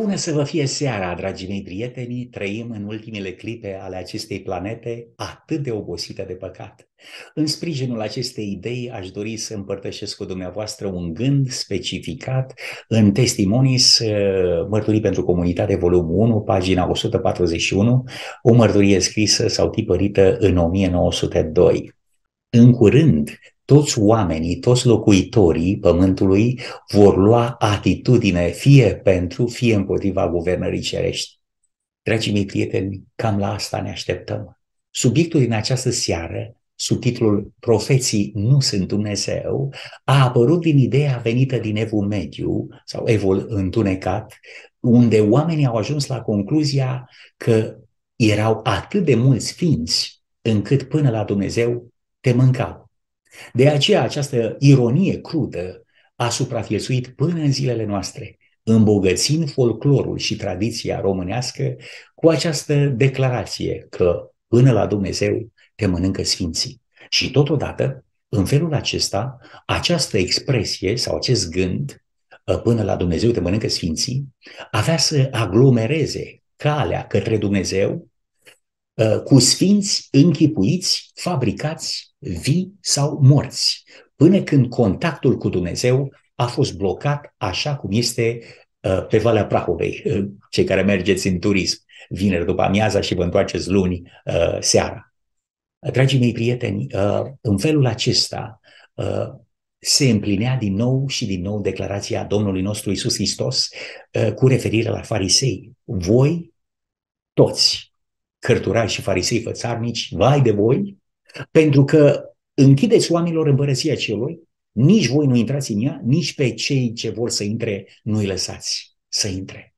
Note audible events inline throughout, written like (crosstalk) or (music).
Bună să vă fie seara, dragii mei prieteni! Trăim în ultimele clipe ale acestei planete atât de obosite de păcat. În sprijinul acestei idei aș dori să împărtășesc cu dumneavoastră un gând specificat în Testimonis, uh, Mărturii pentru Comunitate, volumul 1, pagina 141, o mărturie scrisă sau tipărită în 1902. În curând, toți oamenii, toți locuitorii pământului vor lua atitudine fie pentru, fie împotriva guvernării cerești. Dragii mei prieteni, cam la asta ne așteptăm. Subiectul din această seară, sub titlul Profeții nu sunt Dumnezeu, a apărut din ideea venită din Evul Mediu sau Evul Întunecat, unde oamenii au ajuns la concluzia că erau atât de mulți ființi încât până la Dumnezeu te mâncau. De aceea această ironie crudă a supraviețuit până în zilele noastre, îmbogățind folclorul și tradiția românească cu această declarație că până la Dumnezeu te mănâncă sfinții. Și totodată, în felul acesta, această expresie sau acest gând, ă, până la Dumnezeu te mănâncă sfinții, avea să aglomereze calea către Dumnezeu ă, cu sfinți închipuiți, fabricați vii sau morți, până când contactul cu Dumnezeu a fost blocat așa cum este uh, pe Valea Prahovei, (laughs) uh, cei care mergeți în turism, vineri după amiaza și vă întoarceți luni uh, seara. Dragii mei prieteni, în felul acesta se împlinea din nou și din nou declarația Domnului nostru Isus Hristos cu referire la farisei. Voi, toți, cărturari și farisei fățarnici, vai de voi, pentru că închideți oamenilor împărăția celui, nici voi nu intrați în ea, nici pe cei ce vor să intre nu îi lăsați să intre.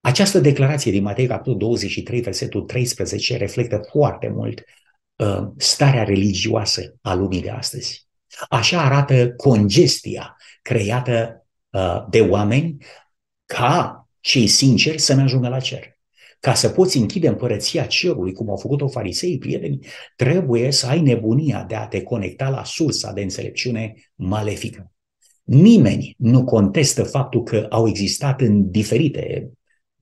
Această declarație din Matei, capitolul 23, versetul 13, reflectă foarte mult uh, starea religioasă a lumii de astăzi. Așa arată congestia creată uh, de oameni ca cei sinceri să ne ajungă la cer. Ca să poți închide împărăția cerului, cum au făcut-o farisei, prieteni, trebuie să ai nebunia de a te conecta la sursa de înțelepciune malefică. Nimeni nu contestă faptul că au existat în diferite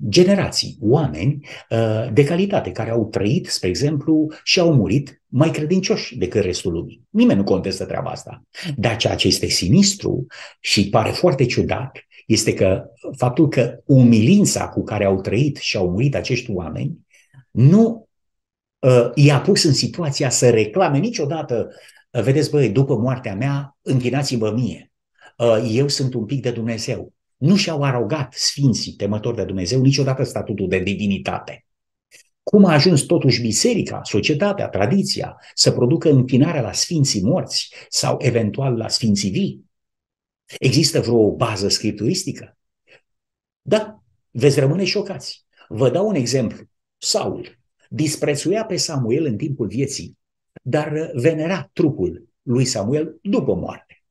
generații, oameni uh, de calitate care au trăit, spre exemplu, și au murit mai credincioși decât restul lumii. Nimeni nu contestă treaba asta. Dar ceea ce este sinistru și pare foarte ciudat este că faptul că umilința cu care au trăit și au murit acești oameni nu uh, i-a pus în situația să reclame niciodată, uh, vedeți băi, după moartea mea, închinați-vă mie. Uh, eu sunt un pic de Dumnezeu. Nu și-au arogat sfinții temători de Dumnezeu niciodată statutul de divinitate. Cum a ajuns totuși biserica, societatea, tradiția să producă închinarea la sfinții morți sau eventual la sfinții vii? Există vreo bază scripturistică? Da, veți rămâne șocați. Vă dau un exemplu. Saul disprețuia pe Samuel în timpul vieții, dar venera trupul lui Samuel după moarte.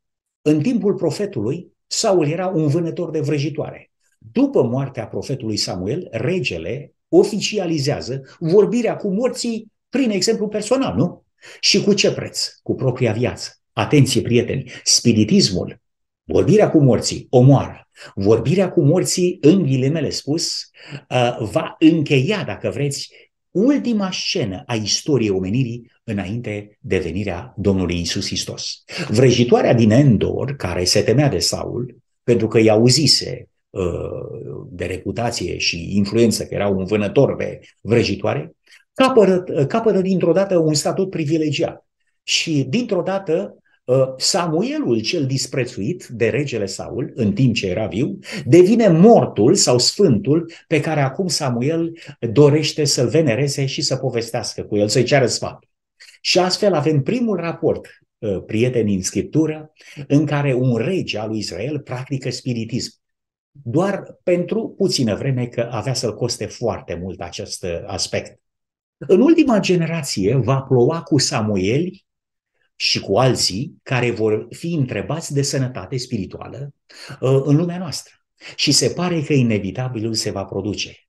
În timpul profetului, Saul era un vânător de vrăjitoare. După moartea profetului Samuel, regele oficializează vorbirea cu morții prin exemplu personal, nu? Și cu ce preț? Cu propria viață. Atenție, prieteni, spiritismul Vorbirea cu morții omoară. Vorbirea cu morții, în ghilimele spus, uh, va încheia, dacă vreți, ultima scenă a istoriei omenirii înainte de venirea Domnului Isus Hristos. Vrăjitoarea din Endor, care se temea de Saul, pentru că i auzise uh, de reputație și influență că era un vânător de vrăjitoare, capără, capără dintr-o dată un statut privilegiat. Și dintr-o dată Uh, Samuelul cel disprețuit de regele Saul, în timp ce era viu, devine mortul sau sfântul pe care acum Samuel dorește să-l venereze și să povestească cu el, să-i ceară sfat. Și astfel avem primul raport, uh, prieteni în Scriptură, în care un rege al lui Israel practică spiritism. Doar pentru puțină vreme că avea să-l coste foarte mult acest aspect. În ultima generație va ploua cu Samueli și cu alții care vor fi întrebați de sănătate spirituală uh, în lumea noastră. Și se pare că inevitabilul se va produce.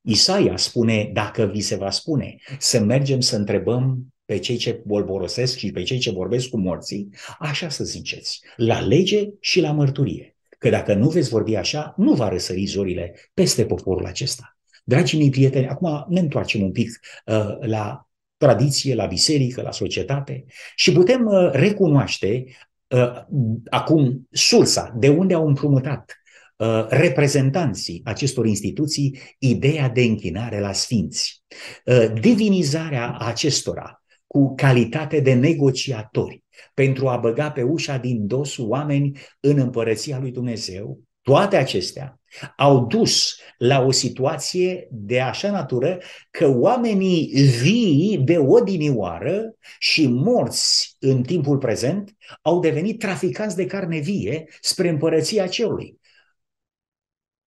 Isaia spune, dacă vi se va spune, să mergem să întrebăm pe cei ce bolborosesc și pe cei ce vorbesc cu morții, așa să ziceți, la lege și la mărturie. că dacă nu veți vorbi așa, nu va răsări zorile peste poporul acesta. Dragii mei prieteni, acum ne întoarcem un pic uh, la tradiție, la biserică, la societate și putem uh, recunoaște uh, acum sursa de unde au împrumutat uh, reprezentanții acestor instituții ideea de închinare la sfinți. Uh, divinizarea acestora cu calitate de negociatori pentru a băga pe ușa din dos oameni în împărăția lui Dumnezeu, toate acestea au dus la o situație de așa natură că oamenii vii de odinioară și morți în timpul prezent au devenit traficanți de carne vie spre împărăția cerului.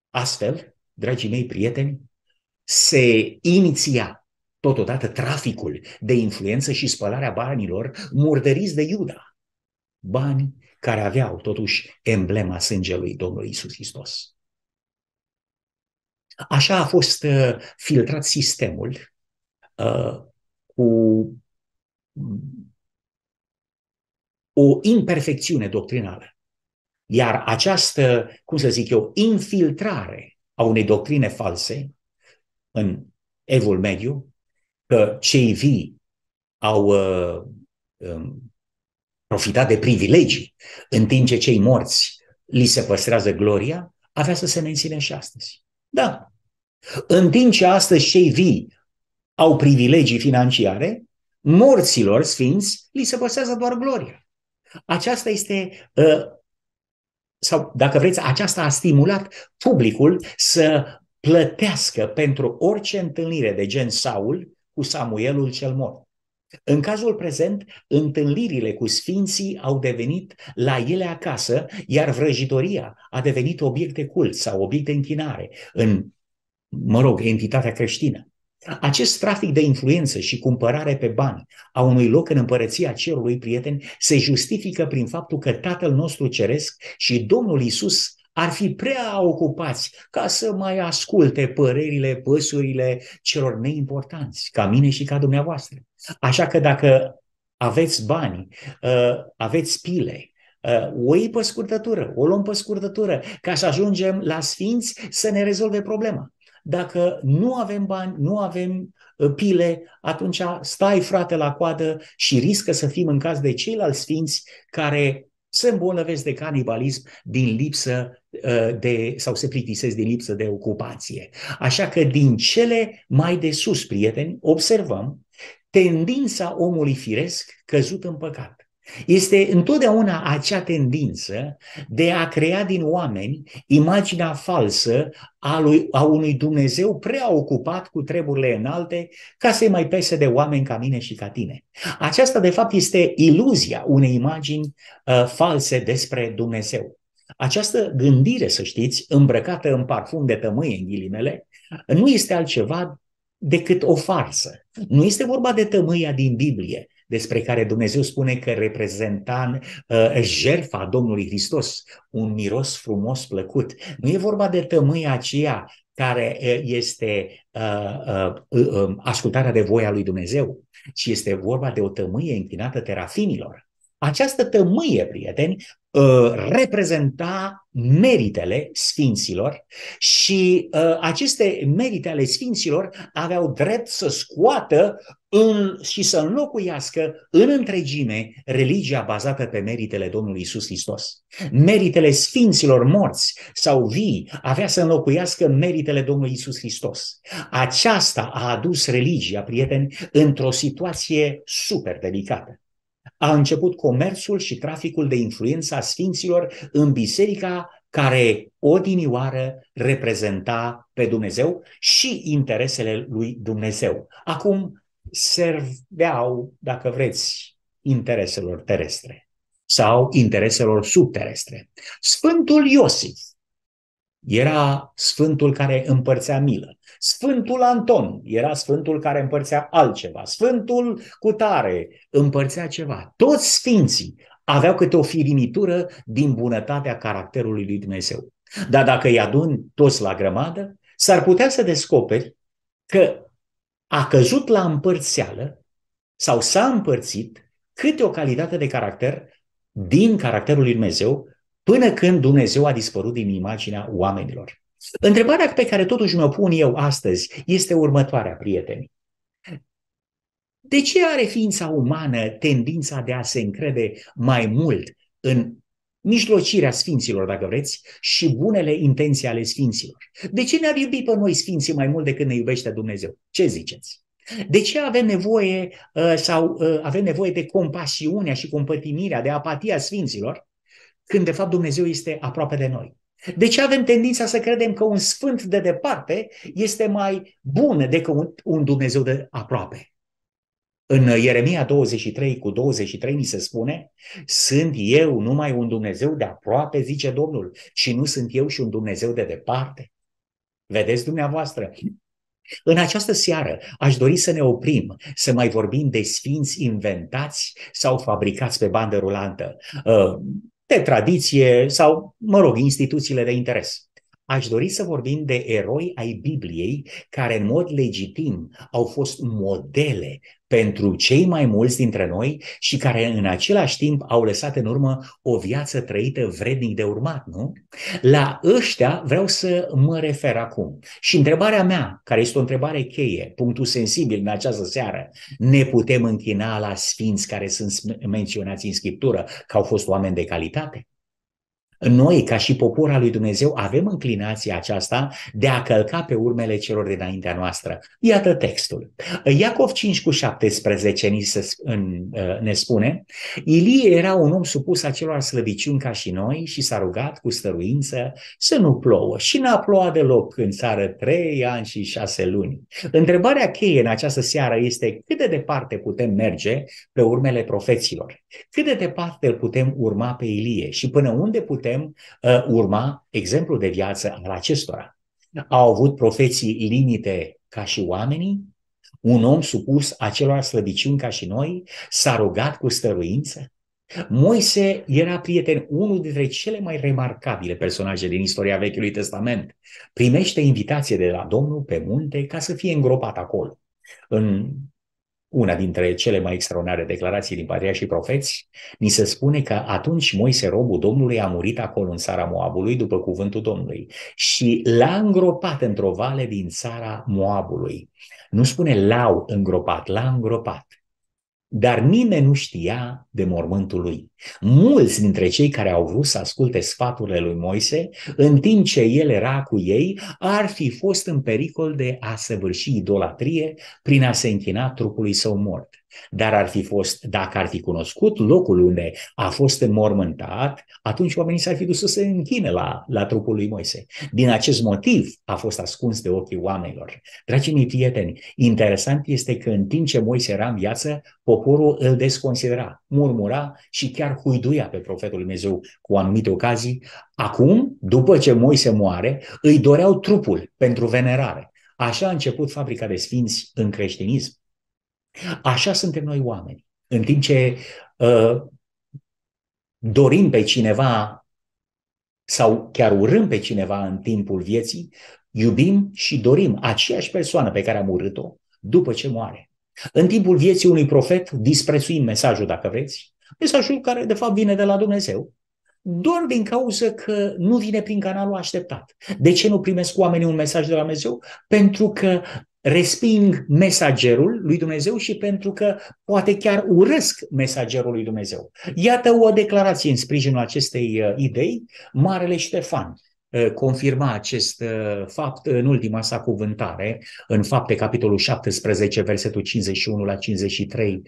Astfel, dragii mei prieteni, se iniția totodată traficul de influență și spălarea banilor murdăriți de Iuda. Bani care aveau totuși emblema sângelui Domnului Isus Hristos. Așa a fost uh, filtrat sistemul uh, cu o imperfecțiune doctrinală. Iar această, cum să zic eu, infiltrare a unei doctrine false în evul mediu, că cei vii au uh, um, profitat de privilegii, în timp ce cei morți li se păstrează gloria, avea să se menține și astăzi. Da. În timp ce astăzi cei vii au privilegii financiare, morților sfinți li se păstrează doar gloria. Aceasta este, uh, sau dacă vreți, aceasta a stimulat publicul să plătească pentru orice întâlnire de gen Saul cu Samuelul cel mort. În cazul prezent, întâlnirile cu sfinții au devenit la ele acasă, iar vrăjitoria a devenit obiect de cult sau obiect de închinare în, mă rog, entitatea creștină. Acest trafic de influență și cumpărare pe bani a unui loc în împărăția cerului, prieteni, se justifică prin faptul că Tatăl nostru Ceresc și Domnul Isus ar fi prea ocupați ca să mai asculte părerile, păsurile celor neimportanți, ca mine și ca dumneavoastră. Așa că dacă aveți bani, uh, aveți pile, uh, o iei pe scurtătură, o luăm pe scurtătură, ca să ajungem la sfinți să ne rezolve problema. Dacă nu avem bani, nu avem uh, pile, atunci stai frate la coadă și riscă să fim în caz de ceilalți sfinți care se îmbolnăvesc de canibalism din lipsă de, sau se plictisesc din lipsă de ocupație. Așa că din cele mai de sus, prieteni, observăm tendința omului firesc căzut în păcat. Este întotdeauna acea tendință de a crea din oameni imaginea falsă a, lui, a unui Dumnezeu prea ocupat cu treburile înalte ca să-i mai pese de oameni ca mine și ca tine. Aceasta, de fapt, este iluzia unei imagini uh, false despre Dumnezeu. Această gândire, să știți, îmbrăcată în parfum de tămâie, în ghilimele, nu este altceva decât o farsă. Nu este vorba de tămâia din Biblie, despre care Dumnezeu spune că reprezenta uh, jertfa Domnului Hristos, un miros frumos, plăcut. Nu e vorba de tămâia aceea care uh, este uh, uh, uh, uh, ascultarea de voia lui Dumnezeu, ci este vorba de o tămâie închinată terafinilor. Această tămâie, prieteni, Uh, reprezenta meritele sfinților și uh, aceste merite ale sfinților aveau drept să scoată în, și să înlocuiască în întregime religia bazată pe meritele Domnului Isus Hristos. Meritele sfinților morți sau vii avea să înlocuiască meritele Domnului Isus Hristos. Aceasta a adus religia, prieteni, într-o situație super delicată a început comerțul și traficul de influență a sfinților în biserica care odinioară reprezenta pe Dumnezeu și interesele lui Dumnezeu. Acum serveau, dacă vreți, intereselor terestre sau intereselor subterestre. Sfântul Iosif era sfântul care împărțea milă. Sfântul Anton era sfântul care împărțea altceva. Sfântul Cutare împărțea ceva. Toți sfinții aveau câte o firimitură din bunătatea caracterului lui Dumnezeu. Dar dacă îi adun toți la grămadă, s-ar putea să descoperi că a căzut la împărțeală sau s-a împărțit câte o calitate de caracter din caracterul lui Dumnezeu până când Dumnezeu a dispărut din imaginea oamenilor. Întrebarea pe care totuși mi-o pun eu astăzi este următoarea, prieteni. De ce are ființa umană tendința de a se încrede mai mult în mijlocirea sfinților, dacă vreți, și bunele intenții ale sfinților? De ce ne-ar iubi pe noi sfinții mai mult decât ne iubește Dumnezeu? Ce ziceți? De ce avem nevoie uh, sau uh, avem nevoie de compasiunea și compătimirea, de apatia sfinților, când de fapt Dumnezeu este aproape de noi? De ce avem tendința să credem că un sfânt de departe este mai bun decât un, un Dumnezeu de aproape? În Ieremia 23 cu 23 mi se spune, sunt eu numai un Dumnezeu de aproape, zice Domnul, și nu sunt eu și un Dumnezeu de departe. Vedeți dumneavoastră, în această seară aș dori să ne oprim, să mai vorbim de sfinți inventați sau fabricați pe bandă rulantă, uh, de tradiție sau, mă rog, instituțiile de interes. Aș dori să vorbim de eroi ai Bibliei care în mod legitim au fost modele pentru cei mai mulți dintre noi și care în același timp au lăsat în urmă o viață trăită vrednic de urmat, nu? La ăștia vreau să mă refer acum. Și întrebarea mea, care este o întrebare cheie, punctul sensibil în această seară, ne putem închina la sfinți care sunt menționați în Scriptură că au fost oameni de calitate? Noi, ca și popor al lui Dumnezeu, avem înclinația aceasta de a călca pe urmele celor dinaintea noastră. Iată textul. Iacov 5 cu 17 ni se, în, uh, ne spune, Ilie era un om supus acelor slăbiciuni ca și noi și s-a rugat cu stăruință să nu plouă. Și n-a plouat deloc în țară trei ani și șase luni. Întrebarea cheie în această seară este cât de departe putem merge pe urmele profeților? Cât de departe îl putem urma pe Ilie și până unde putem putem uh, urma exemplul de viață al acestora. Au avut profeții limite ca și oamenii, un om supus acelor slăbiciuni ca și noi, s-a rugat cu stăruință. Moise era prieten, unul dintre cele mai remarcabile personaje din istoria Vechiului Testament. Primește invitație de la Domnul pe munte ca să fie îngropat acolo. În una dintre cele mai extraordinare declarații din Patria și Profeți, ni se spune că atunci Moise, robul Domnului, a murit acolo în țara Moabului după cuvântul Domnului și l-a îngropat într-o vale din țara Moabului. Nu spune l-au îngropat, l-a îngropat dar nimeni nu știa de mormântul lui. Mulți dintre cei care au vrut să asculte sfaturile lui Moise, în timp ce el era cu ei, ar fi fost în pericol de a săvârși idolatrie prin a se închina trupului său mort. Dar ar fi fost, dacă ar fi cunoscut locul unde a fost înmormântat, atunci oamenii s-ar fi dus să se închine la, la trupul lui Moise. Din acest motiv a fost ascuns de ochii oamenilor. Dragii mei prieteni, interesant este că în timp ce Moise era în viață, poporul îl desconsidera, murmura și chiar huiduia pe profetul Dumnezeu cu anumite ocazii. Acum, după ce Moise moare, îi doreau trupul pentru venerare. Așa a început fabrica de sfinți în creștinism. Așa suntem noi oameni. În timp ce uh, dorim pe cineva sau chiar urâm pe cineva în timpul vieții, iubim și dorim aceeași persoană pe care am urât-o după ce moare. În timpul vieții unui profet disprețuim mesajul, dacă vreți, mesajul care de fapt vine de la Dumnezeu, doar din cauza că nu vine prin canalul așteptat. De ce nu primesc oamenii un mesaj de la Dumnezeu? Pentru că resping mesagerul lui Dumnezeu și pentru că poate chiar urăsc mesagerul lui Dumnezeu. Iată o declarație în sprijinul acestei uh, idei. Marele Ștefan uh, confirma acest uh, fapt în ultima sa cuvântare, în fapte capitolul 17, versetul 51 la 53,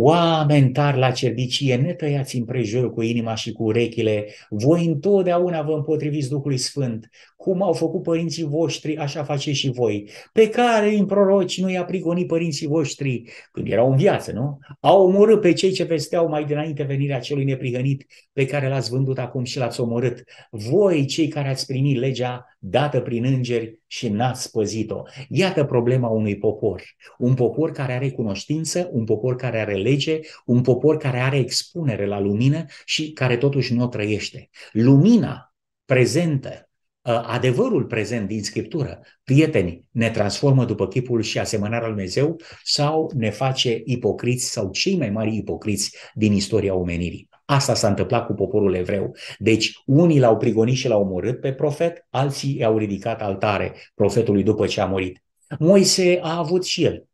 Oameni tari la cerbicie, ne tăiați împrejur cu inima și cu urechile, voi întotdeauna vă împotriviți Duhului Sfânt, cum au făcut părinții voștri, așa face și voi. Pe care în proroci nu i-a prigonit părinții voștri când erau în viață, nu? Au omorât pe cei ce vesteau mai dinainte venirea celui neprihănit pe care l-ați vândut acum și l-ați omorât. Voi, cei care ați primit legea dată prin îngeri și n-ați păzit-o. Iată problema unui popor. Un popor care are cunoștință, un popor care are lege, un popor care are expunere la lumină și care totuși nu o trăiește. Lumina prezentă Ă, adevărul prezent din Scriptură, prieteni, ne transformă după chipul și asemănarea lui Dumnezeu sau ne face ipocriți sau cei mai mari ipocriți din istoria omenirii. Asta s-a întâmplat cu poporul evreu. Deci unii l-au prigonit și l-au omorât pe profet, alții i-au ridicat altare profetului după ce a murit. Moise a avut și el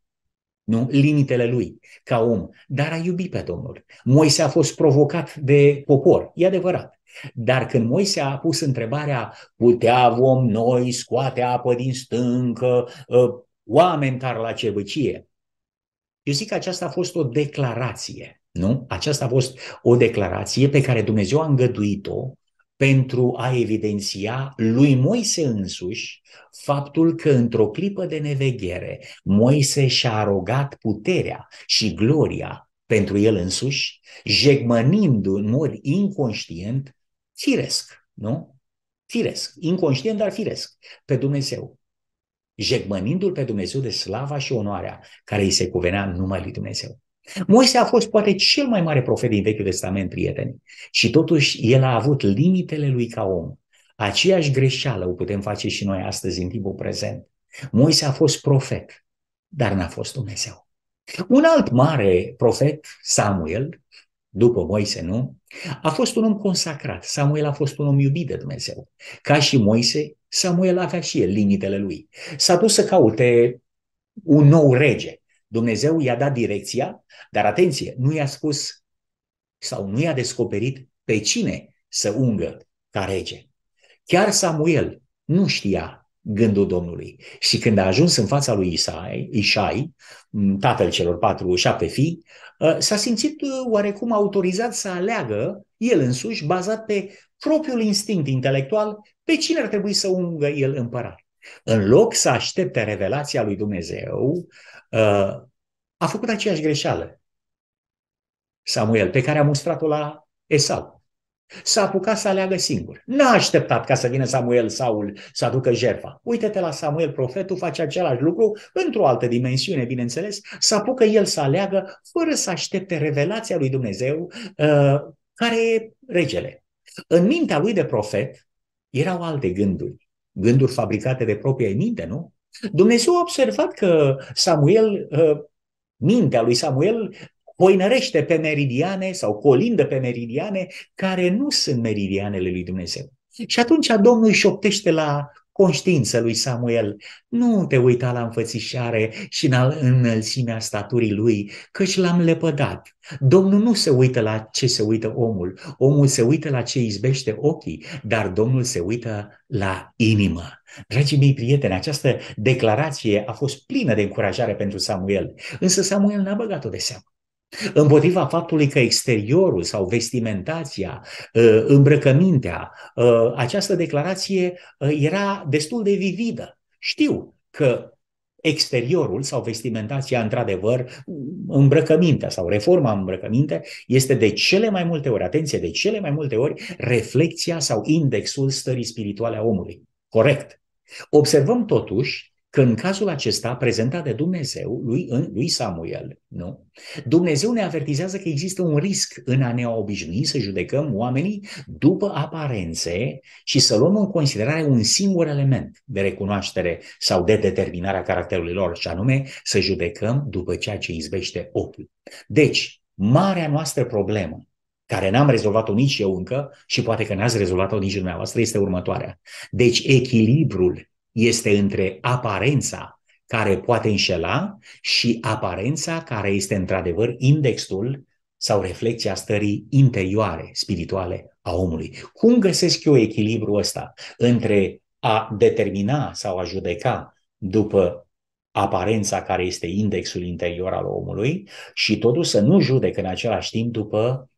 nu? limitele lui ca om, dar a iubit pe Domnul. Moise a fost provocat de popor, e adevărat. Dar când Moise a pus întrebarea, putea vom noi scoate apă din stâncă, ă, oameni care la cevăcie, eu zic că aceasta a fost o declarație, nu? Aceasta a fost o declarație pe care Dumnezeu a îngăduit-o pentru a evidenția lui Moise însuși faptul că într-o clipă de neveghere Moise și-a arogat puterea și gloria pentru el însuși, jegmănind în mod inconștient, firesc, nu? Firesc, inconștient, dar firesc, pe Dumnezeu. Jegmănindu-l pe Dumnezeu de slava și onoarea care îi se cuvenea numai lui Dumnezeu. Moise a fost poate cel mai mare profet din Vechiul Testament, prieteni, și totuși el a avut limitele lui ca om. Aceeași greșeală o putem face și noi astăzi în timpul prezent. Moise a fost profet, dar n-a fost Dumnezeu. Un alt mare profet, Samuel, după Moise, nu? A fost un om consacrat. Samuel a fost un om iubit de Dumnezeu. Ca și Moise, Samuel avea și el limitele lui. S-a dus să caute un nou rege. Dumnezeu i-a dat direcția, dar atenție, nu i-a spus sau nu i-a descoperit pe cine să ungă ca rege. Chiar Samuel nu știa gândul Domnului. Și când a ajuns în fața lui Isai, Ishai, tatăl celor patru, șapte fii, ă, s-a simțit ă, oarecum autorizat să aleagă el însuși, bazat pe propriul instinct intelectual, pe cine ar trebui să ungă el împărat. În loc să aștepte revelația lui Dumnezeu, uh, a făcut aceeași greșeală. Samuel, pe care a mustrat-o la Esau. S-a apucat să aleagă singur. N-a așteptat ca să vină Samuel, Saul, să aducă jertfa. Uite-te la Samuel, profetul, face același lucru într-o altă dimensiune, bineînțeles. Să apucă el să aleagă fără să aștepte revelația lui Dumnezeu, uh, care e regele. În mintea lui de profet erau alte gânduri gânduri fabricate de propria minte, nu? Dumnezeu a observat că Samuel, uh, mintea lui Samuel poinărește pe meridiane sau colindă pe meridiane care nu sunt meridianele lui Dumnezeu. Și atunci Domnul își optește la conștiință lui Samuel, nu te uita la înfățișare și în înălțimea staturii lui, căci l-am lepădat. Domnul nu se uită la ce se uită omul, omul se uită la ce izbește ochii, dar Domnul se uită la inimă. Dragii mei prieteni, această declarație a fost plină de încurajare pentru Samuel, însă Samuel n-a băgat-o de seamă. Împotriva faptului că exteriorul sau vestimentația, ă, îmbrăcămintea, ă, această declarație ă, era destul de vividă. Știu că exteriorul sau vestimentația, într-adevăr, îmbrăcămintea sau reforma îmbrăcăminte este de cele mai multe ori, atenție, de cele mai multe ori, reflexia sau indexul stării spirituale a omului. Corect. Observăm totuși că în cazul acesta prezentat de Dumnezeu, lui, lui Samuel, nu? Dumnezeu ne avertizează că există un risc în a ne obișnui să judecăm oamenii după aparențe și să luăm în considerare un singur element de recunoaștere sau de determinare a caracterului lor, și anume să judecăm după ceea ce izbește ochiul. Deci, marea noastră problemă care n-am rezolvat-o nici eu încă și poate că n-ați rezolvat-o nici dumneavoastră, este următoarea. Deci echilibrul este între aparența care poate înșela și aparența care este într-adevăr indexul sau reflexia stării interioare, spirituale a omului. Cum găsesc eu echilibrul ăsta între a determina sau a judeca după aparența care este indexul interior al omului și totuși să nu judec în același timp după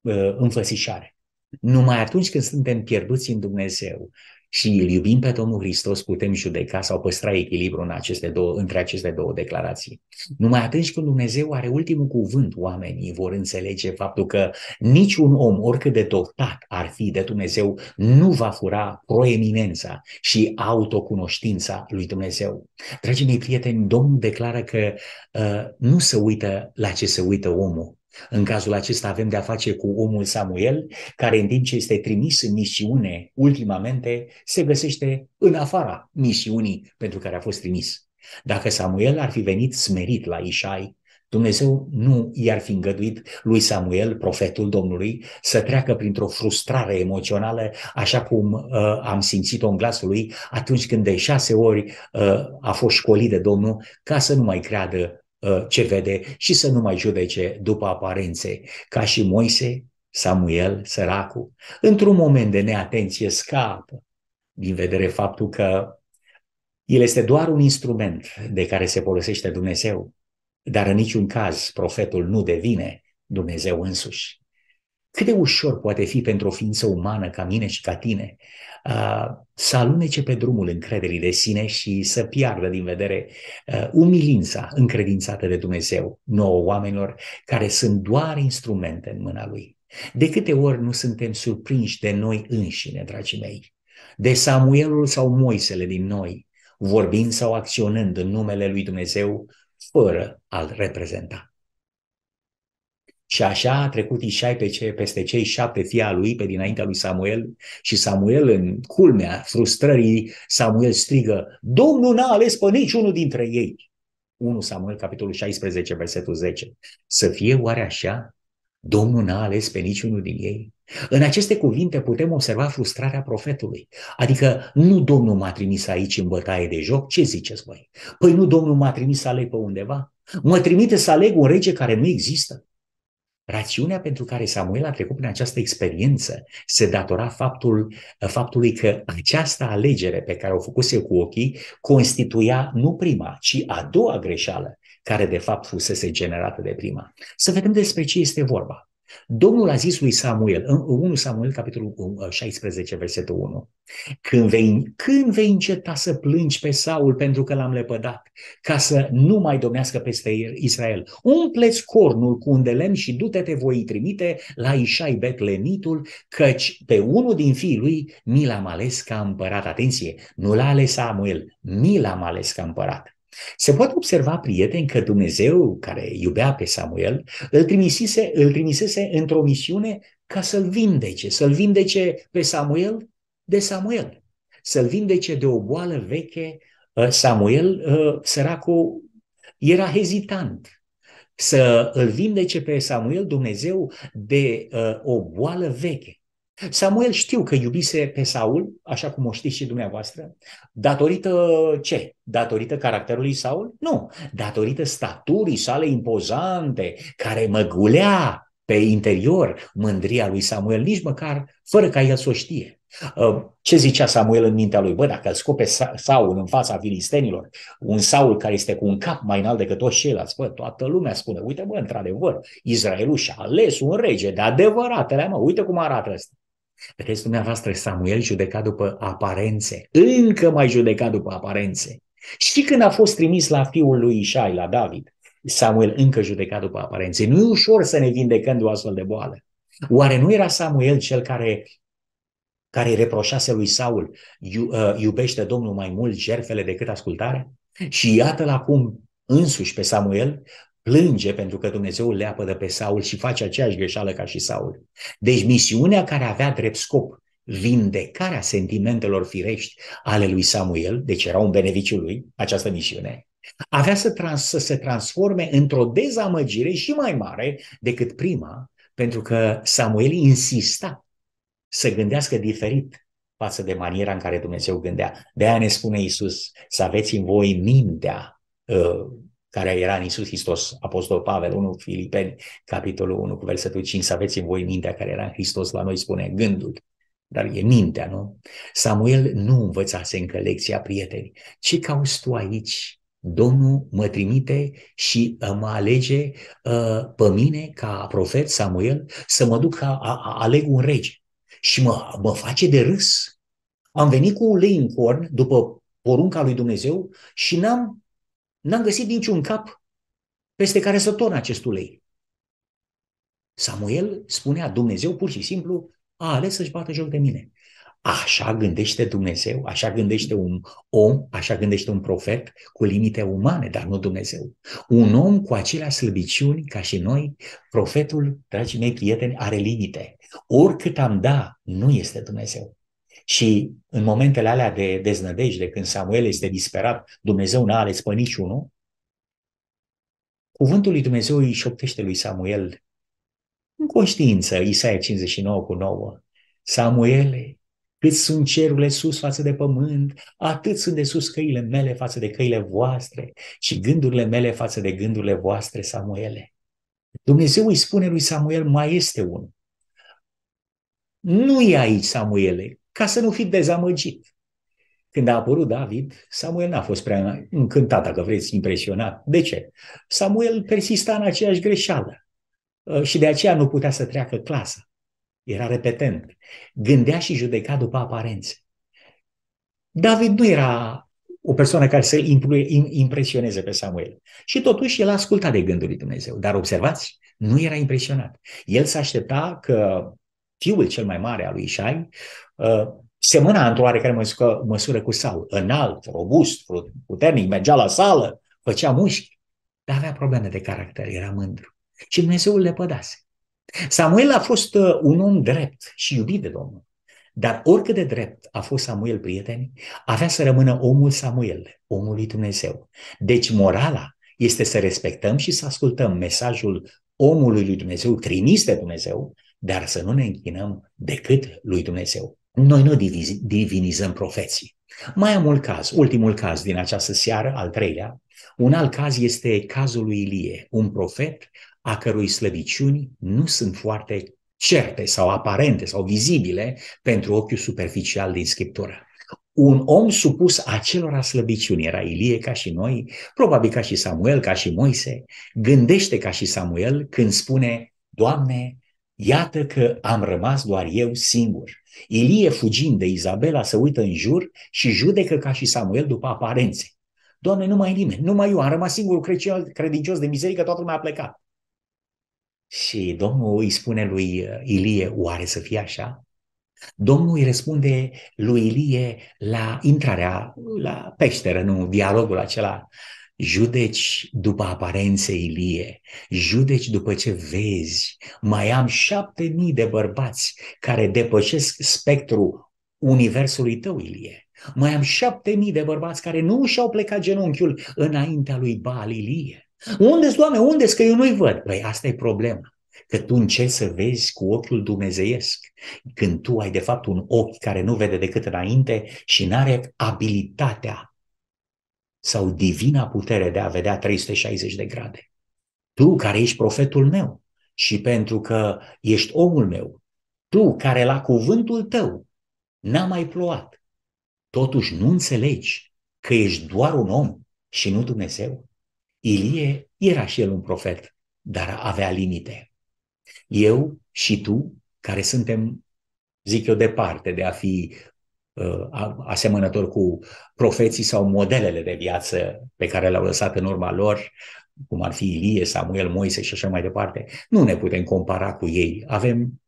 uh, înfățișare. Numai atunci când suntem pierduți în Dumnezeu și îl iubim pe Domnul Hristos, putem judeca sau păstra echilibru în aceste două, între aceste două declarații. Numai atunci când Dumnezeu are ultimul cuvânt, oamenii vor înțelege faptul că niciun om, oricât de dotat ar fi de Dumnezeu, nu va fura proeminența și autocunoștința lui Dumnezeu. Dragii mei prieteni, Domnul declară că uh, nu se uită la ce se uită omul, în cazul acesta avem de-a face cu omul Samuel, care în timp ce este trimis în misiune ultimamente, se găsește în afara misiunii pentru care a fost trimis. Dacă Samuel ar fi venit smerit la Ișai, Dumnezeu nu i-ar fi îngăduit lui Samuel, profetul Domnului, să treacă printr-o frustrare emoțională, așa cum uh, am simțit-o în glasul lui atunci când de șase ori uh, a fost școlit de Domnul ca să nu mai creadă uh, ce vede și să nu mai judece după aparențe, ca și Moise, Samuel, săracul, într-un moment de neatenție scapă din vedere faptul că el este doar un instrument de care se folosește Dumnezeu dar în niciun caz profetul nu devine Dumnezeu însuși. Cât de ușor poate fi pentru o ființă umană ca mine și ca tine să alunece pe drumul încrederii de sine și să piardă din vedere umilința încredințată de Dumnezeu nouă oamenilor care sunt doar instrumente în mâna Lui. De câte ori nu suntem surprinși de noi înșine, dragii mei, de Samuelul sau Moisele din noi, vorbind sau acționând în numele Lui Dumnezeu, fără a-l reprezenta. Și așa a trecut Ișai pe ce, peste cei șapte fii al lui pe dinaintea lui Samuel și Samuel în culmea frustrării, Samuel strigă, Domnul n-a ales pe niciunul dintre ei. 1 Samuel, capitolul 16, versetul 10. Să fie oare așa? Domnul n-a ales pe niciunul din ei? În aceste cuvinte putem observa frustrarea profetului. Adică nu Domnul m-a trimis aici în bătaie de joc, ce ziceți voi? Păi nu Domnul m-a trimis să aleg pe undeva? Mă trimite să aleg un rege care nu există? Rațiunea pentru care Samuel a trecut prin această experiență se datora faptul, faptului că această alegere pe care o făcuse cu ochii constituia nu prima, ci a doua greșeală care de fapt fusese generată de prima. Să vedem despre ce este vorba. Domnul a zis lui Samuel, în 1 Samuel, capitolul 16, uh, versetul 1, când vei, când vei înceta să plângi pe Saul pentru că l-am lepădat, ca să nu mai domnească peste Israel, umpleți cornul cu un de lemn și du-te te voi trimite la Ișai Betlenitul, căci pe unul din fiii lui mi l-am ales ca împărat. Atenție, nu l-a ales Samuel, mi l-am ales ca împărat. Se poate observa, prieteni, că Dumnezeu, care iubea pe Samuel, îl trimisese, îl trimisese într-o misiune ca să-l vindece, să-l vindece pe Samuel de Samuel, să-l vindece de o boală veche. Uh, Samuel, uh, săracul, era hezitant să îl vindece pe Samuel Dumnezeu de uh, o boală veche. Samuel știu că iubise pe Saul, așa cum o știți și dumneavoastră, datorită ce? Datorită caracterului Saul? Nu, datorită staturii sale impozante, care măgulea pe interior mândria lui Samuel, nici măcar fără ca el să o știe. Uh, ce zicea Samuel în mintea lui? Bă, dacă îl scope Saul în fața filistenilor, un Saul care este cu un cap mai înalt decât toți ceilalți, bă, toată lumea spune, uite bă, într-adevăr, Israelul și-a ales un rege de adevăratele, mă, uite cum arată ăsta. Vedeți dumneavoastră, Samuel judeca după aparențe, încă mai judeca după aparențe. Și când a fost trimis la fiul lui Ișai, la David, Samuel încă judeca după aparențe. Nu e ușor să ne vindecăm de o astfel de boală. Oare nu era Samuel cel care care îi reproșase lui Saul, uh, iubește Domnul mai mult jertfele decât ascultarea? Și iată-l acum însuși pe Samuel plânge pentru că Dumnezeu le apădă pe Saul și face aceeași greșeală ca și Saul. Deci misiunea care avea drept scop vindecarea sentimentelor firești ale lui Samuel, deci era un beneficiu lui, această misiune, avea să, trans, să se transforme într-o dezamăgire și mai mare decât prima, pentru că Samuel insista să gândească diferit față de maniera în care Dumnezeu gândea. De aia ne spune Isus să aveți în voi mintea uh, care era în Isus Hristos, Apostol Pavel 1, Filipeni, capitolul 1, cu versetul 5, să aveți în voi mintea care era în Hristos, la noi spune gândul, dar e mintea, nu? Samuel nu învățase încă lecția, prieteni. Ce cauți tu aici? Domnul mă trimite și uh, mă alege uh, pe mine, ca profet Samuel, să mă duc a, a, a aleg un rege. Și mă, mă face de râs. Am venit cu ulei în corn după porunca lui Dumnezeu și n-am N-am găsit niciun cap peste care să torn acest ulei. Samuel spunea, Dumnezeu pur și simplu a ales să-și bată joc de mine. Așa gândește Dumnezeu, așa gândește un om, așa gândește un profet cu limite umane, dar nu Dumnezeu. Un om cu aceleași slăbiciuni ca și noi, profetul, dragii mei prieteni, are limite. Oricât am da, nu este Dumnezeu. Și în momentele alea de deznădejde, când Samuel este disperat, Dumnezeu n-a ales pe niciunul, cuvântul lui Dumnezeu îi șoptește lui Samuel în conștiință, Isaia 59 cu 9. Samuele, cât sunt cerurile sus față de pământ, atât sunt de sus căile mele față de căile voastre și gândurile mele față de gândurile voastre, Samuele. Dumnezeu îi spune lui Samuel, mai este unul. Nu e aici, Samuele, ca să nu fi dezamăgit. Când a apărut David, Samuel n-a fost prea încântat, dacă vreți, impresionat. De ce? Samuel persista în aceeași greșeală uh, și de aceea nu putea să treacă clasa. Era repetent. Gândea și judeca după aparențe. David nu era o persoană care să impresioneze pe Samuel. Și totuși el a ascultat de gândul lui Dumnezeu. Dar observați, nu era impresionat. El s-a aștepta că fiul cel mai mare al lui Ishai uh, semăna într-o oarecare măsură, măsură cu Saul. Înalt, robust, puternic, mergea la sală, făcea mușchi, dar avea probleme de caracter, era mândru. Și Dumnezeu le pădase. Samuel a fost uh, un om drept și iubit de Domnul. Dar oricât de drept a fost Samuel, prieteni, avea să rămână omul Samuel, omul lui Dumnezeu. Deci morala este să respectăm și să ascultăm mesajul omului lui Dumnezeu, trimis de Dumnezeu, dar să nu ne închinăm decât lui Dumnezeu. Noi nu divinizăm profeții. Mai am un caz, ultimul caz din această seară, al treilea. Un alt caz este cazul lui Ilie, un profet a cărui slăbiciuni nu sunt foarte certe sau aparente sau vizibile pentru ochiul superficial din Scriptură. Un om supus acelora slăbiciuni era Ilie ca și noi, probabil ca și Samuel, ca și Moise, gândește ca și Samuel când spune, Doamne, iată că am rămas doar eu singur. Ilie fugind de Izabela să uită în jur și judecă ca și Samuel după aparențe. Doamne, nu mai e nimeni, numai eu, am rămas singur credincios de mizerie că toată lumea a plecat. Și Domnul îi spune lui uh, Ilie, oare să fie așa? Domnul îi răspunde lui Ilie la intrarea la peșteră, nu dialogul acela. Judeci după aparențe, Ilie, judeci după ce vezi. Mai am șapte mii de bărbați care depășesc spectrul universului tău, Ilie. Mai am șapte mii de bărbați care nu și-au plecat genunchiul înaintea lui Baal Ilie. Unde-s, Doamne, unde-s că eu nu-i văd? Păi asta e problema. Că tu încerci să vezi cu ochiul dumnezeiesc, când tu ai de fapt un ochi care nu vede decât înainte și nu are abilitatea sau divina putere de a vedea 360 de grade. Tu care ești profetul meu și pentru că ești omul meu, tu care la cuvântul tău n-a mai plouat, totuși nu înțelegi că ești doar un om și nu Dumnezeu? Ilie era și el un profet, dar avea limite. Eu și tu, care suntem, zic eu, departe de a fi uh, asemănători cu profeții sau modelele de viață pe care le-au lăsat în urma lor, cum ar fi Ilie, Samuel, Moise și așa mai departe, nu ne putem compara cu ei. Avem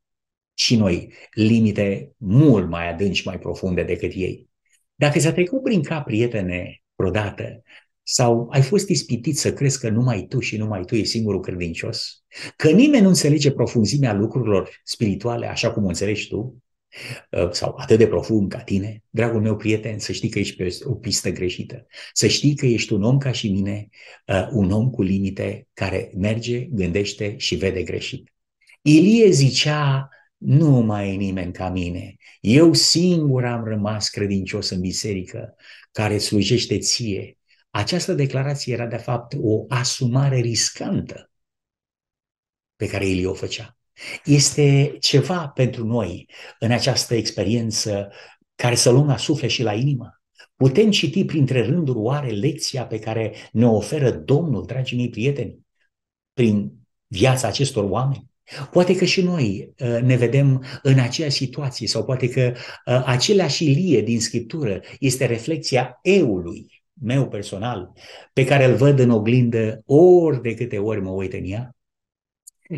și noi limite mult mai adânci, mai profunde decât ei. Dacă ți-a trecut prin cap, prietene, vreodată, sau ai fost ispitit să crezi că numai tu și numai tu ești singurul credincios? Că nimeni nu înțelege profunzimea lucrurilor spirituale așa cum o înțelegi tu? Uh, sau atât de profund ca tine? Dragul meu prieten, să știi că ești pe o pistă greșită. Să știi că ești un om ca și mine, uh, un om cu limite care merge, gândește și vede greșit. Ilie zicea, nu mai e nimeni ca mine. Eu singur am rămas credincios în biserică care slujește ție această declarație era de fapt o asumare riscantă pe care el o făcea. Este ceva pentru noi în această experiență care să luăm la suflet și la inimă. Putem citi printre rânduri oare lecția pe care ne oferă Domnul, dragii mei prieteni, prin viața acestor oameni? Poate că și noi uh, ne vedem în aceeași situație sau poate că uh, aceleași ilie din Scriptură este reflexia eului meu personal, pe care îl văd în oglindă ori de câte ori mă uit în ea,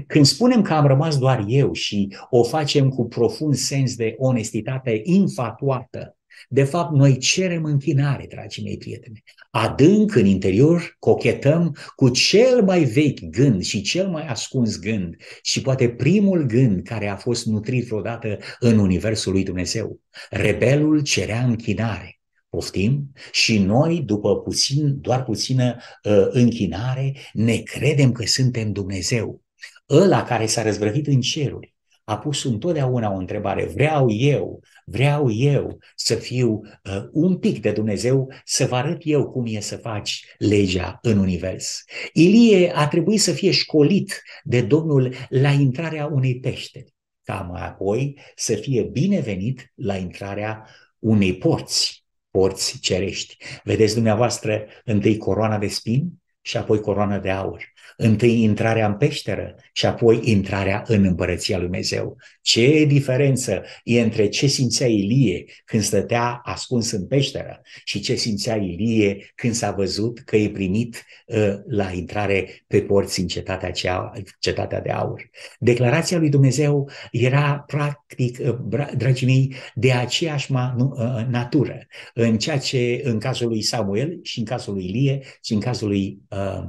când spunem că am rămas doar eu și o facem cu profund sens de onestitate infatuată, de fapt noi cerem închinare, dragii mei prieteni. Adânc în interior cochetăm cu cel mai vechi gând și cel mai ascuns gând și poate primul gând care a fost nutrit vreodată în Universul lui Dumnezeu. Rebelul cerea închinare poftim, și noi, după puțin, doar puțină uh, închinare, ne credem că suntem Dumnezeu. Ăla care s-a răzvrătit în ceruri, a pus întotdeauna o întrebare. Vreau eu, vreau eu să fiu uh, un pic de Dumnezeu, să vă arăt eu cum e să faci legea în univers. Ilie a trebuit să fie școlit de Domnul la intrarea unei peșteri, ca mai apoi să fie binevenit la intrarea unei porți, porți cerești. Vedeți dumneavoastră întâi coroana de spini și apoi coroana de aur întâi intrarea în peșteră și apoi intrarea în împărăția lui Dumnezeu. Ce diferență e între ce simțea Ilie când stătea ascuns în peșteră și ce simțea Ilie când s-a văzut că e primit uh, la intrare pe porți în cetatea, cea, cetatea de aur. Declarația lui Dumnezeu era practic, uh, dragii mei, de aceeași ma, nu, uh, natură, în ceea ce în cazul lui Samuel și în cazul lui Ilie și în cazul lui uh,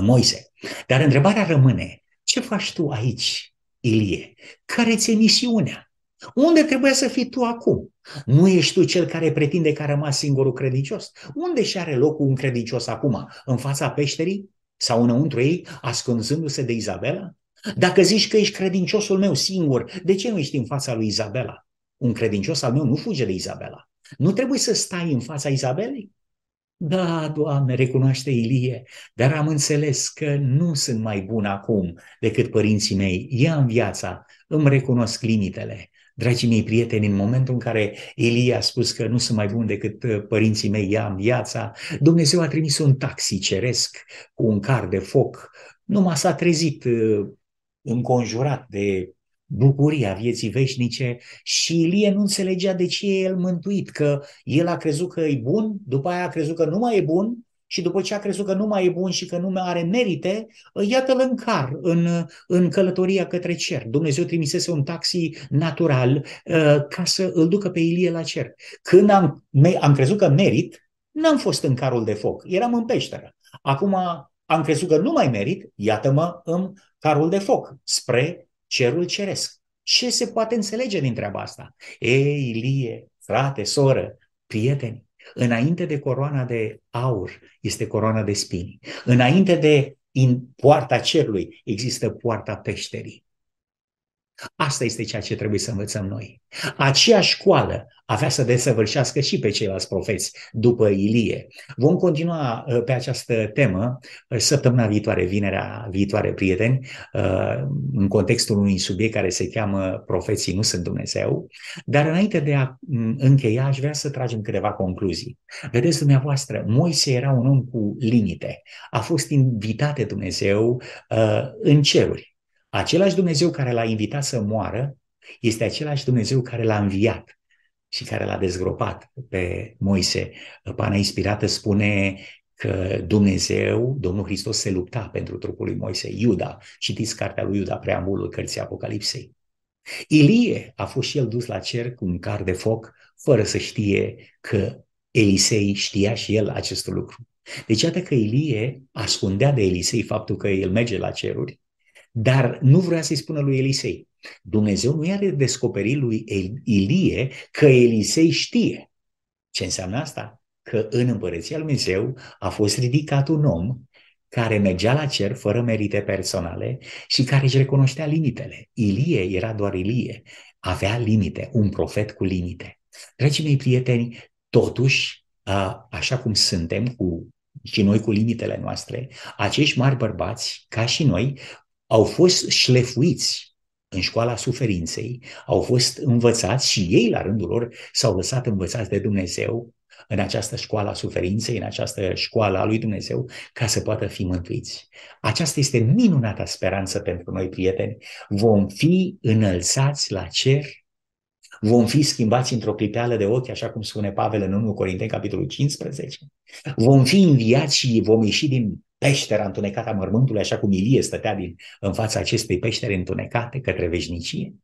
Moise. Dar întrebarea rămâne, ce faci tu aici, Ilie? Care ți-e misiunea? Unde trebuie să fii tu acum? Nu ești tu cel care pretinde că a rămas singurul credincios? Unde și are locul un credincios acum? În fața peșterii? Sau înăuntru ei, ascunzându-se de Izabela? Dacă zici că ești credinciosul meu singur, de ce nu ești în fața lui Izabela? Un credincios al meu nu fuge de Izabela. Nu trebuie să stai în fața Izabelei? Da, Doamne, recunoaște Ilie, dar am înțeles că nu sunt mai bun acum decât părinții mei. Ia în viața, îmi recunosc limitele. Dragii mei prieteni, în momentul în care Ilie a spus că nu sunt mai bun decât uh, părinții mei, ia în viața, Dumnezeu a trimis un taxi ceresc cu un car de foc. Numai s-a trezit uh, înconjurat de bucuria vieții veșnice și Ilie nu înțelegea de ce e el mântuit, că el a crezut că e bun, după aia a crezut că nu mai e bun și după ce a crezut că nu mai e bun și că nu mai are merite, iată-l în car, în, în călătoria către cer. Dumnezeu trimisese un taxi natural uh, ca să îl ducă pe Ilie la cer. Când am, am crezut că merit, n-am fost în carul de foc, eram în peșteră. Acum am crezut că nu mai merit, iată-mă în carul de foc, spre cerul ceresc. Ce se poate înțelege din treaba asta? Ei, Ilie, frate, soră, prieteni, înainte de coroana de aur este coroana de spini. Înainte de în poarta cerului există poarta peșterii. Asta este ceea ce trebuie să învățăm noi. Aceeași școală avea să desăvârșească și pe ceilalți profeți după Ilie. Vom continua uh, pe această temă uh, săptămâna viitoare, vinerea viitoare, prieteni, uh, în contextul unui subiect care se cheamă Profeții nu sunt Dumnezeu. Dar înainte de a mm, încheia, aș vrea să tragem câteva concluzii. Vedeți, dumneavoastră, Moise era un om cu limite. A fost invitat de Dumnezeu în ceruri Același Dumnezeu care l-a invitat să moară este același Dumnezeu care l-a înviat și care l-a dezgropat pe Moise. Pana inspirată spune că Dumnezeu, Domnul Hristos se lupta pentru trupul lui Moise, Iuda. Citiți cartea lui Iuda, preambulul cărții Apocalipsei. Ilie a fost și el dus la cer cu un car de foc, fără să știe că Elisei știa și el acest lucru. Deci iată că Ilie ascundea de Elisei faptul că el merge la ceruri dar nu vrea să-i spună lui Elisei. Dumnezeu nu i-a descoperit lui Ilie că Elisei știe. Ce înseamnă asta? Că în împărăția lui Dumnezeu a fost ridicat un om care mergea la cer fără merite personale și care își recunoștea limitele. Ilie era doar Ilie, avea limite, un profet cu limite. Dragii mei prieteni, totuși, așa cum suntem cu și noi cu limitele noastre, acești mari bărbați, ca și noi, au fost șlefuiți în școala suferinței, au fost învățați și ei, la rândul lor, s-au lăsat învățați de Dumnezeu în această școală a suferinței, în această școală a lui Dumnezeu, ca să poată fi mântuiți. Aceasta este minunata speranță pentru noi, prieteni. Vom fi înălțați la cer Vom fi schimbați într-o clipeală de ochi, așa cum spune Pavel în 1 Corinteni, capitolul 15. Vom fi înviați și vom ieși din peștera întunecată a mormântului, așa cum Ilie stătea din, în fața acestei peștere întunecate către veșnicie?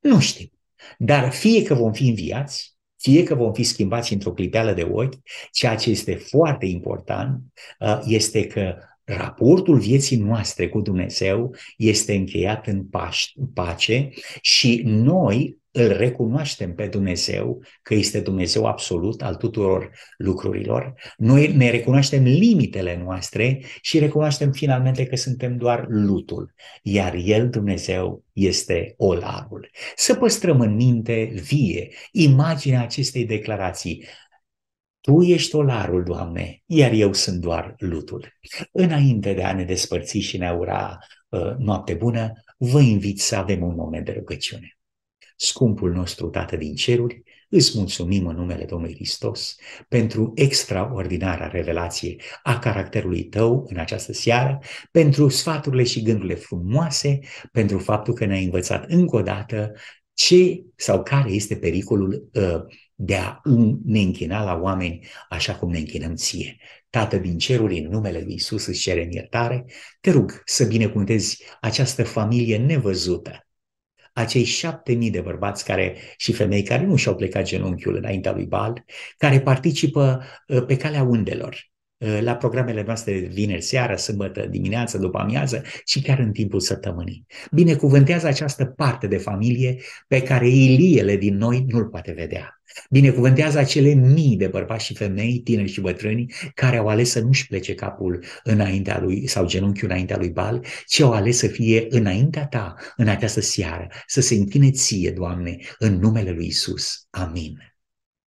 Nu știm. Dar fie că vom fi înviați, fie că vom fi schimbați într-o clipeală de ochi, ceea ce este foarte important uh, este că raportul vieții noastre cu Dumnezeu este încheiat în pace și noi îl recunoaștem pe Dumnezeu că este Dumnezeu absolut al tuturor lucrurilor, noi ne recunoaștem limitele noastre și recunoaștem finalmente că suntem doar lutul, iar El, Dumnezeu, este olarul. Să păstrăm în minte vie imaginea acestei declarații. Tu ești olarul, Doamne, iar eu sunt doar lutul. Înainte de a ne despărți și ne ura uh, noapte bună, vă invit să avem un moment de rugăciune. Scumpul nostru Tată din ceruri, îți mulțumim în numele Domnului Hristos pentru extraordinara revelație a caracterului tău în această seară, pentru sfaturile și gândurile frumoase, pentru faptul că ne-ai învățat încă o dată ce sau care este pericolul uh, de a ne închina la oameni așa cum ne închinăm ție. Tată din ceruri, în numele Lui Isus îți cerem iertare, te rug să binecuvântezi această familie nevăzută, acei șapte mii de bărbați care, și femei care nu și-au plecat genunchiul înaintea lui Bal, care participă uh, pe calea undelor, uh, la programele noastre de vineri seara, sâmbătă dimineață, după amiază și chiar în timpul săptămânii. Binecuvântează această parte de familie pe care Iliele din noi nu-l poate vedea. Binecuvântează acele mii de bărbați și femei, tineri și bătrâni, care au ales să nu-și plece capul înaintea lui sau genunchiul înaintea lui Bal, ci au ales să fie înaintea ta în această seară, să se închine ție, Doamne, în numele lui Isus. Amin.